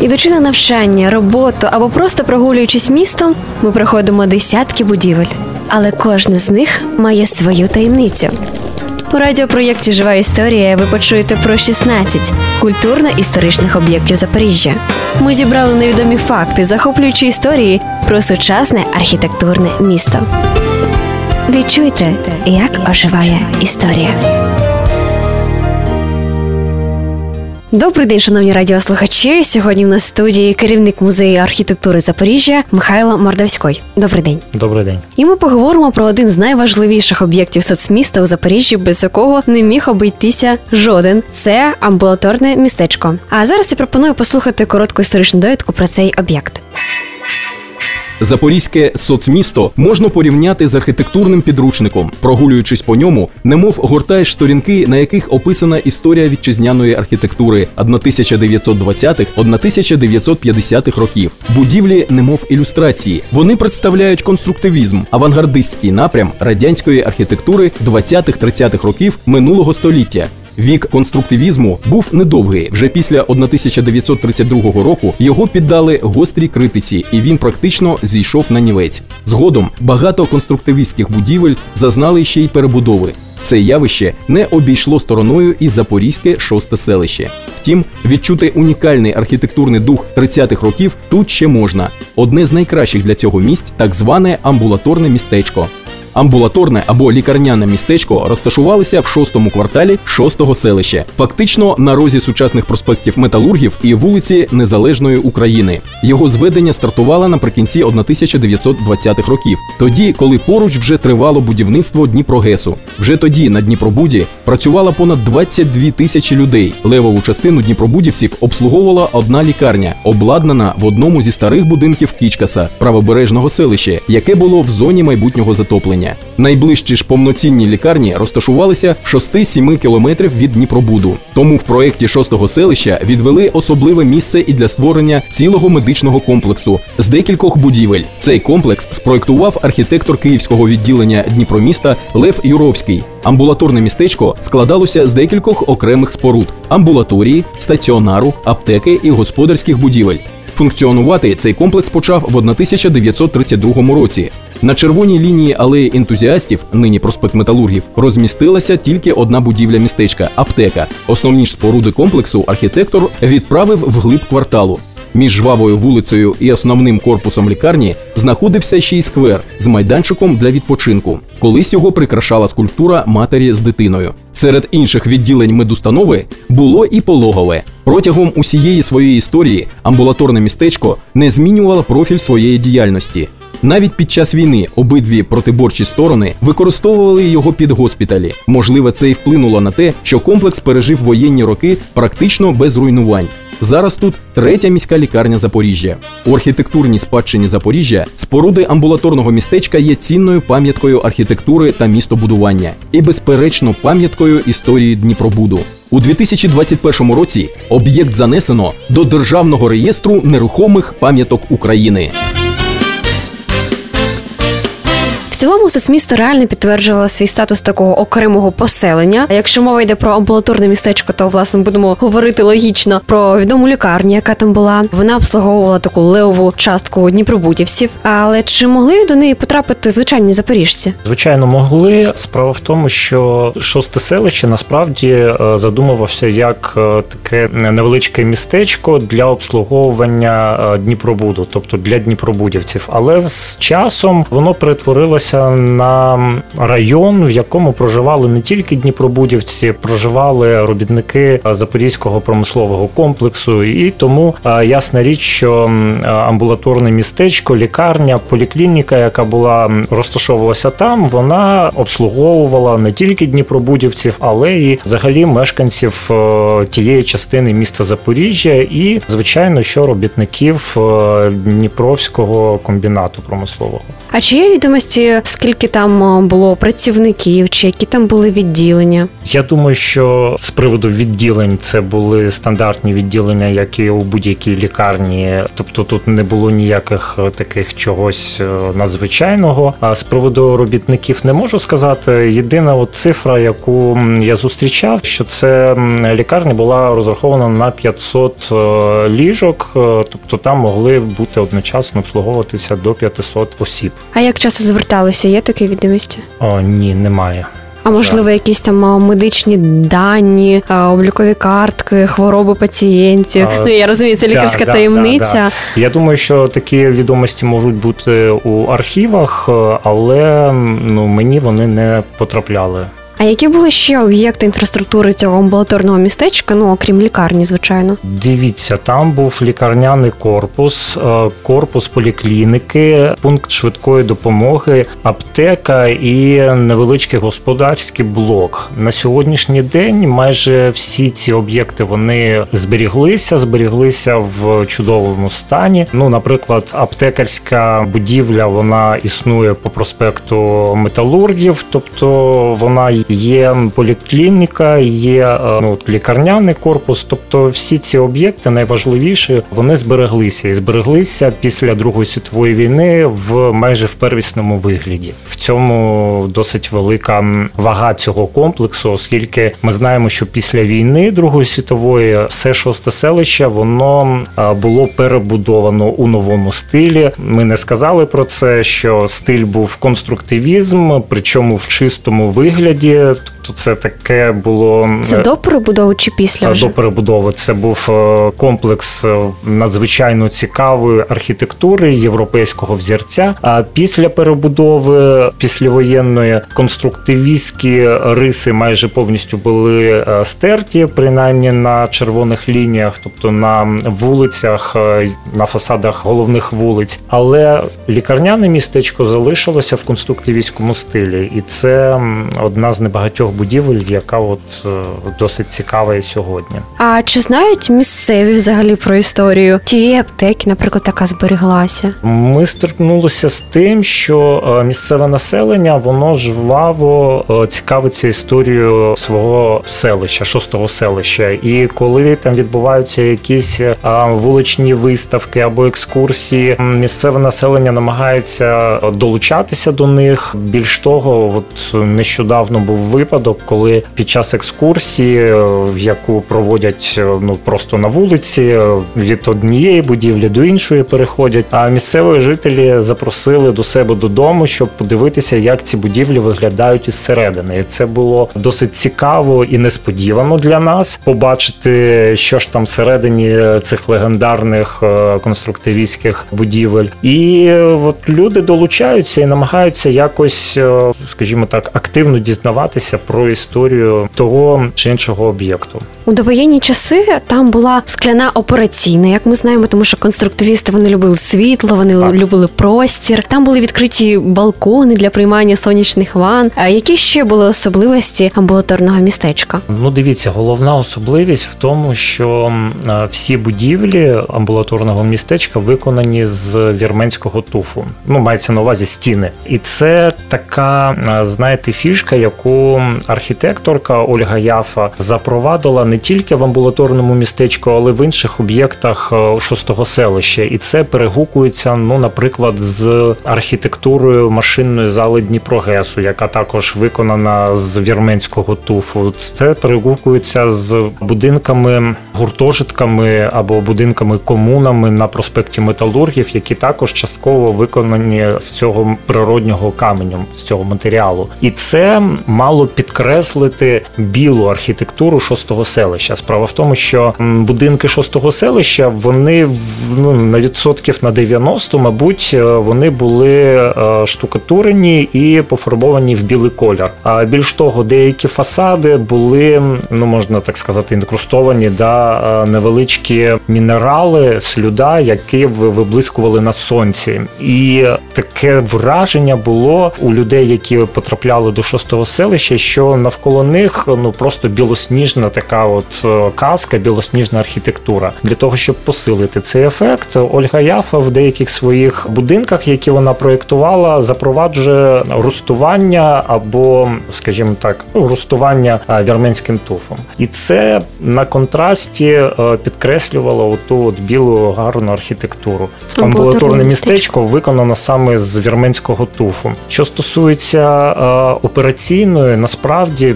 Ідучи на навчання, роботу або просто прогулюючись містом, ми проходимо десятки будівель, але кожна з них має свою таємницю. У радіопроєкті Жива історія ви почуєте про 16 культурно-історичних об'єктів Запоріжжя. Ми зібрали невідомі факти, захоплюючи історії про сучасне архітектурне місто. Відчуйте, як оживає історія. Добрий день, шановні радіослухачі. Сьогодні в нас в студії керівник музею архітектури Запоріжжя Михайло Мордовський. Добрий день. Добрий день. І ми поговоримо про один з найважливіших об'єктів соцміста у Запоріжжі, без якого не міг обійтися жоден. Це амбулаторне містечко. А зараз я пропоную послухати коротку історичну довідку про цей об'єкт. Запорізьке соцмісто можна порівняти з архітектурним підручником, прогулюючись по ньому, немов гортаєш сторінки, на яких описана історія вітчизняної архітектури 1920-1950-х років. Будівлі, немов ілюстрації. Вони представляють конструктивізм, авангардистський напрям радянської архітектури 20-30-х років минулого століття. Вік конструктивізму був недовгий. Вже після 1932 року його піддали гострій критиці, і він практично зійшов на нівець. Згодом багато конструктивістських будівель зазнали ще й перебудови. Це явище не обійшло стороною і запорізьке шосте селище. Втім, відчути унікальний архітектурний дух 30-х років тут ще можна. Одне з найкращих для цього місць так зване амбулаторне містечко. Амбулаторне або лікарняне містечко розташувалося в шостому кварталі шостого селища, фактично на розі сучасних проспектів металургів і вулиці Незалежної України. Його зведення стартувало наприкінці 1920-х років, тоді, коли поруч вже тривало будівництво Дніпрогесу. Вже тоді на Дніпробуді працювало понад 22 тисячі людей. Левову частину Дніпробудівців обслуговувала одна лікарня, обладнана в одному зі старих будинків Кічкаса, правобережного селища, яке було в зоні майбутнього затоплення лікування. Найближчі ж повноцінні лікарні розташувалися в 6-7 кілометрів від Дніпробуду. Тому в проєкті шостого селища відвели особливе місце і для створення цілого медичного комплексу з декількох будівель. Цей комплекс спроектував архітектор київського відділення Дніпроміста Лев Юровський. Амбулаторне містечко складалося з декількох окремих споруд: амбулаторії, стаціонару, аптеки і господарських будівель. Функціонувати цей комплекс почав в 1932 році. На червоній лінії алеї ентузіастів, нині проспект Металургів, розмістилася тільки одна будівля містечка аптека. Основні ж споруди комплексу архітектор відправив вглиб кварталу. Між жвавою вулицею і основним корпусом лікарні знаходився ще й сквер з майданчиком для відпочинку. Колись його прикрашала скульптура матері з дитиною. Серед інших відділень медустанови було і пологове. Протягом усієї своєї історії амбулаторне містечко не змінювало профіль своєї діяльності. Навіть під час війни обидві протиборчі сторони використовували його під госпіталі. Можливо, це і вплинуло на те, що комплекс пережив воєнні роки практично без руйнувань. Зараз тут третя міська лікарня Запоріжжя. У архітектурній спадщині Запоріжжя споруди амбулаторного містечка є цінною пам'яткою архітектури та містобудування і, безперечно, пам'яткою історії Дніпробуду. У 2021 році об'єкт занесено до Державного реєстру нерухомих пам'яток України. Цілому соцмісто реально підтверджувало свій статус такого окремого поселення. Якщо мова йде про амбулаторне містечко, то власне будемо говорити логічно про відому лікарню, яка там була. Вона обслуговувала таку левову частку дніпробудівців. Але чи могли до неї потрапити звичайні запоріжці? Звичайно, могли. Справа в тому, що шосте селище насправді е, задумувався як е, таке невеличке містечко для обслуговування е, Дніпробуду, тобто для дніпробудівців. Але з часом воно перетворилося перетворилося на район, в якому проживали не тільки дніпробудівці, проживали робітники запорізького промислового комплексу, і тому ясна річ, що амбулаторне містечко, лікарня, поліклініка, яка була розташовувалася там, вона обслуговувала не тільки дніпробудівців, але і взагалі мешканців тієї частини міста Запоріжжя, і звичайно, що робітників Дніпровського комбінату промислового. А чи є відомості скільки там було працівників, чи які там були відділення? Я думаю, що з приводу відділень це були стандартні відділення, як і у будь-якій лікарні. Тобто тут не було ніяких таких чогось надзвичайного. А з приводу робітників не можу сказати. Єдина от цифра, яку я зустрічав, що це лікарня була розрахована на 500 ліжок, тобто там могли бути одночасно обслуговуватися до 500 осіб. А як часто зверталися? Є такі відомості? О, ні, немає. А можливо, якісь там медичні дані, облікові картки, хвороби пацієнтів. А, ну я розумію, це лікарська да, таємниця. Да, да, я думаю, що такі відомості можуть бути у архівах, але ну мені вони не потрапляли. А які були ще об'єкти інфраструктури цього амбулаторного містечка? Ну окрім лікарні, звичайно, дивіться, там був лікарняний корпус, е, корпус поліклініки, пункт швидкої допомоги, аптека і невеличкий господарський блок. На сьогоднішній день майже всі ці об'єкти вони зберіглися, зберіглися в чудовому стані. Ну, наприклад, аптекарська будівля вона існує по проспекту металургів, тобто вона є поліклініка, є е, ну, лікарняний корпус. Тобто, всі ці об'єкти найважливіші вони збереглися і збереглися після Другої світової війни в майже в первісному вигляді. В цьому досить велика вага цього комплексу, оскільки ми знаємо, що після війни Другої світової все шосте селище воно е, було перебудовано у новому стилі. Ми не сказали про це, що стиль був конструктивізм, причому в чистому вигляді є Тобто це таке було це до перебудови чи після вже? до перебудови. Це був е, комплекс е, надзвичайно цікавої архітектури європейського взірця. А після перебудови післявоєнної конструктивістські риси майже повністю були е, стерті, принаймні на червоних лініях, тобто на вулицях, на фасадах головних вулиць. Але лікарняне містечко залишилося в конструктивістському стилі, і це одна з небагатьох будівель, яка от е, досить цікава і сьогодні. А чи знають місцеві взагалі про історію тієї аптеки, наприклад, така зберіглася? Ми стикнулися з тим, що е, місцеве населення воно жваво е, цікавиться історією свого селища, шостого селища. І коли там відбуваються якісь вуличні виставки або екскурсії, місцеве населення намагається долучатися до них. Більш того, от нещодавно був випадок, коли під час екскурсії, е, в яку проводять е, ну просто на вулиці, е, від однієї будівлі до іншої переходять. А місцеві жителі запросили до себе додому, щоб подивитися, як ці будівлі виглядають із середини. І це було досить цікаво і несподівано для нас побачити, що ж там всередині цих легендарних конструктивістських будівель. І от люди долучаються і намагаються якось, скажімо так, активно дізнаватися про історію того чи іншого об'єкту. У довоєнні часи там була скляна операційна, як ми знаємо, тому що конструктивісти вони любили світло, вони так. любили простір. Там були відкриті балкони для приймання сонячних ван. А які ще були особливості амбулаторного містечка? Ну, дивіться, головна особливість в тому, що всі будівлі амбулаторного містечка виконані з вірменського туфу. Ну, мається на увазі стіни, і це така, знаєте, фішка, яку архітекторка Ольга Яфа запровадила не тільки в амбулаторному містечку, але в інших об'єктах е, шостого селища. І це перегукується, ну, наприклад, з архітектурою машинної зали Дніпрогесу, яка також виконана з вірменського туфу. Це перегукується з будинками, гуртожитками або будинками комунами на проспекті Металургів, які також частково виконані з цього природнього каменю, з цього матеріалу. І це мало підкреслити білу архітектуру шостого селища. Справа в тому, що будинки шостого селища вони ну, на відсотків на 90, мабуть, е, вони були е, штукатурені і пофарбовані в білий колір. А більш того, деякі фасади були, ну можна так сказати, інкрустовані да е, невеличкі мінерали, слюда, які виблискували на сонці, і таке враження було у людей, які потрапляли до шостого селища, що що навколо них ну просто білосніжна така от е, казка, білосніжна архітектура. Для того щоб посилити цей ефект, Ольга Яфа в деяких своїх будинках, які вона проєктувала, запроваджує рустування або, скажімо так, ну, рустування вірменським туфом, і це на контрасті підкреслювало оту от білу гарну архітектуру. Амбулаторне містечко виконано саме з вірменського туфу. Що стосується операційної, насправді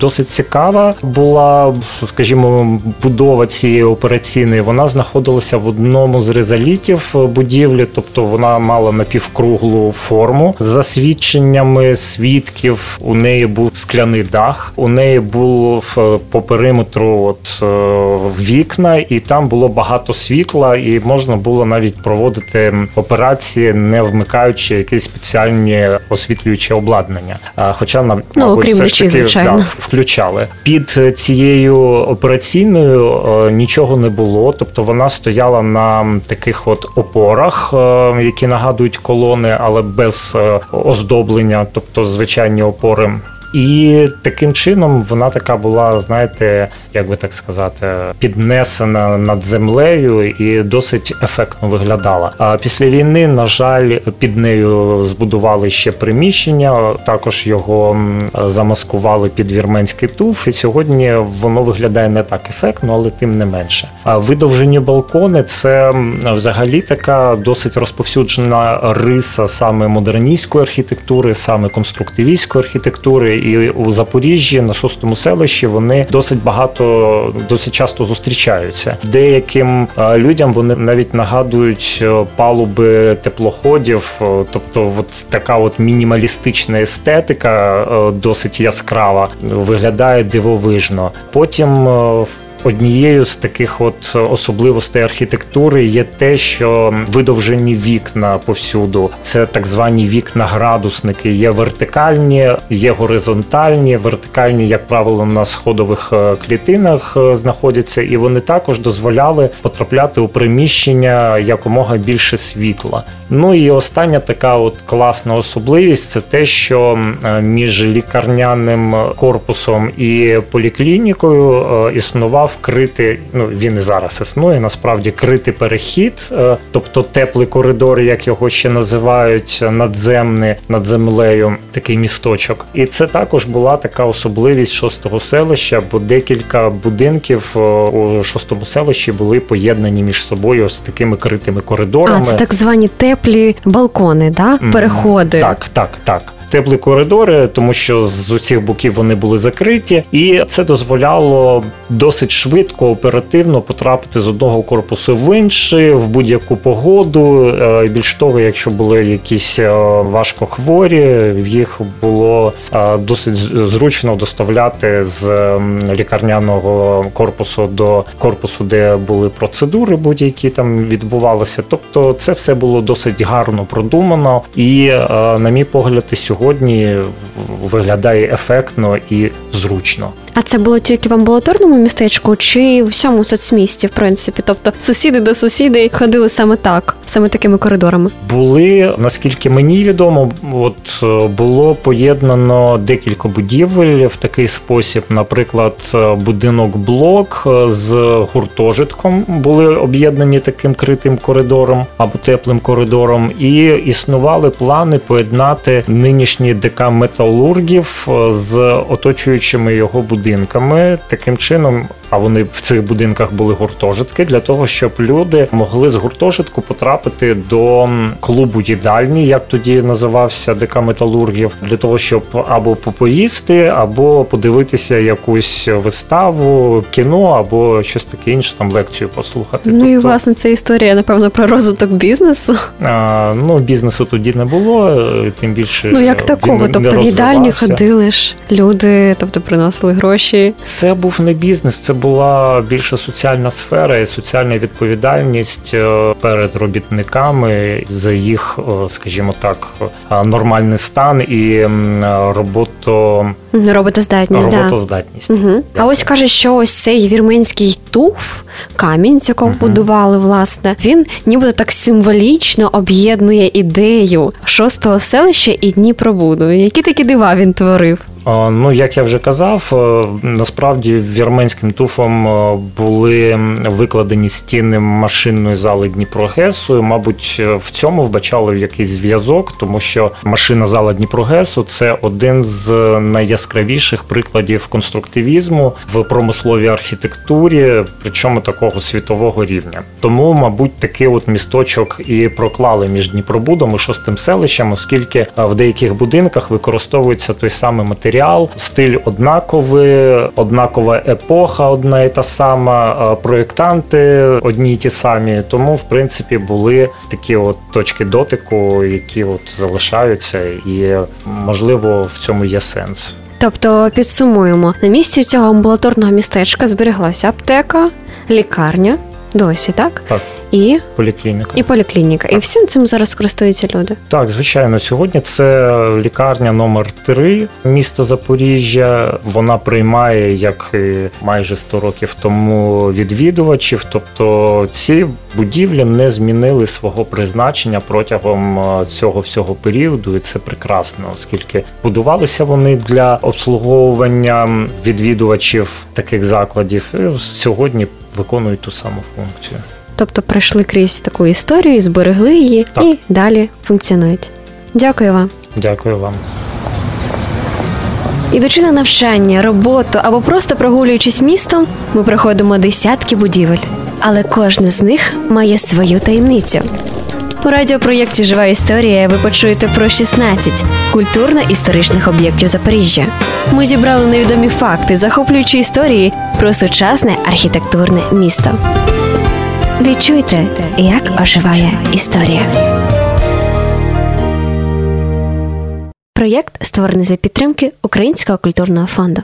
досить цікава була, скажімо, будова цієї операційної. Вона знаходилася в одному з резолітів будівлі, тобто вона мала напівкруглу форму. За свідченнями свідків у неї був скляний дах, у неї був по периметру от е, вікна, і там було багато світла, і можна було навіть проводити операції, не вмикаючи якісь спеціальні освітлюючі обладнання. Хоча на ну, окрім речі, звичайно. Да, включали під цією операційною е, нічого не було, тобто вона стояла на таких от опорах, е, які нагадують колони, але без е, оздоблення, тобто звичайні опори. І таким чином вона така була, знаєте, як би так сказати, піднесена над землею і досить ефектно виглядала. А після війни, на жаль, під нею збудували ще приміщення. Також його замаскували під вірменський туф. І сьогодні воно виглядає не так ефектно, але тим не менше. А видовжені балкони це взагалі така досить розповсюджена риса саме модерністської архітектури, саме конструктивістської архітектури і у Запоріжжі на шостому селищі вони досить багато, досить часто зустрічаються. Деяким людям вони навіть нагадують е, палуби теплоходів, е, тобто, от така от мінімалістична естетика, е, досить яскрава, виглядає дивовижно. Потім Однією з таких от особливостей архітектури є те, що видовжені вікна повсюду. Це так звані вікна-градусники. Є вертикальні, є горизонтальні. Вертикальні, як правило, на сходових е, клітинах е, знаходяться, і вони також дозволяли потрапляти у приміщення якомога більше світла. Ну і остання така от класна особливість це те, що е, між лікарняним корпусом і поліклінікою існував критий, ну він і зараз існує, насправді критий перехід, е, тобто теплий коридор, як його ще називають, надземний над землею, такий місточок. І це також була така особливість шостого селища, бо декілька будинків е, у шостому селищі були поєднані між собою з такими критими коридорами. А це так звані теплі балкони, да? переходи. Так, так, так теплі коридори, тому що з усіх боків вони були закриті, і це дозволяло досить швидко, оперативно потрапити з одного корпусу в інший в будь-яку погоду. Е, більш того, якщо були якісь е, важко хворі, їх було е, досить зручно доставляти з лікарняного корпусу до корпусу, де були процедури, будь-які там відбувалися. Тобто, це все було досить гарно продумано, і, на мій погляд, і сьогодні сьогодні виглядає ефектно і зручно. А це було тільки в амбулаторному містечку чи в всьому соцмісті, в принципі? Тобто сусіди до сусідей ходили саме так, саме такими коридорами? Були, наскільки мені відомо, от е, було поєднано декілька будівель в такий спосіб. Наприклад, е, будинок блок е, з гуртожитком були об'єднані таким критим коридором або теплим коридором, і існували плани поєднати нинішній ДК металургів з оточуючими його будинками будинками. Таким чином а вони в цих будинках були гуртожитки для того, щоб люди могли з гуртожитку потрапити до клубу їдальні, як тоді називався ДК металургів, для того, щоб або попоїсти, або подивитися якусь виставу, кіно, або щось таке інше, там лекцію послухати. Ну тобто, і власне це історія, напевно, про розвиток бізнесу. А, Ну бізнесу тоді не було, тим більше ну як такого, тобто в їдальні ходили ж люди, тобто приносили гроші. Це був не бізнес, це була більше соціальна сфера і соціальна відповідальність е, перед робітниками за їх, е, скажімо так, е, нормальний стан і роботу. Роботоздатність. Роботоздатність. Да. Угу. А ось каже, що ось цей вірменський туф, камінь, з якого угу. будували, власне, він нібито так символічно об'єднує ідею шостого селища і Дніпробуду. Які такі дива він творив? Ну, як я вже казав, е, насправді вірменським туфом е, були викладені стіни машинної зали Дніпрогесу. Мабуть, е, в цьому вбачали якийсь зв'язок, тому що машина зала Дніпрогесу це один з найяскравіших прикладів конструктивізму в промисловій архітектурі, причому такого світового рівня. Тому, мабуть, такий от місточок і проклали між Дніпробудом і шостим селищем, оскільки в деяких будинках використовується той самий матеріал, стиль однаковий, однакова епоха, одна і та сама, проєктанти одні й ті самі. Тому, в принципі, були такі от точки дотику, які от залишаються, і можливо в цьому є сенс. Тобто підсумуємо на місці цього амбулаторного містечка збереглася аптека, лікарня. Досі, так? Так і поліклініка. І поліклініка. І всім цим зараз користуються люди. Так, звичайно, сьогодні це лікарня номер 3 міста Запоріжжя. Вона приймає як і майже 100 років тому відвідувачів. Тобто ці будівлі не змінили свого призначення протягом е, цього всього періоду, і це прекрасно, оскільки будувалися вони для обслуговування відвідувачів таких закладів. І Сьогодні виконують ту саму функцію. Тобто пройшли крізь таку історію, зберегли її так. і далі функціонують. Дякую вам. Дякую вам. Ідучи на навчання, роботу або просто прогулюючись містом, ми проходимо десятки будівель, але кожна з них має свою таємницю. У радіопроєкті Жива історія ви почуєте про 16 культурно-історичних об'єктів Запоріжжя. Ми зібрали невідомі факти, захоплюючи історії про сучасне архітектурне місто. Відчуйте, як оживає історія. Проєкт створений за підтримки Українського культурного фонду.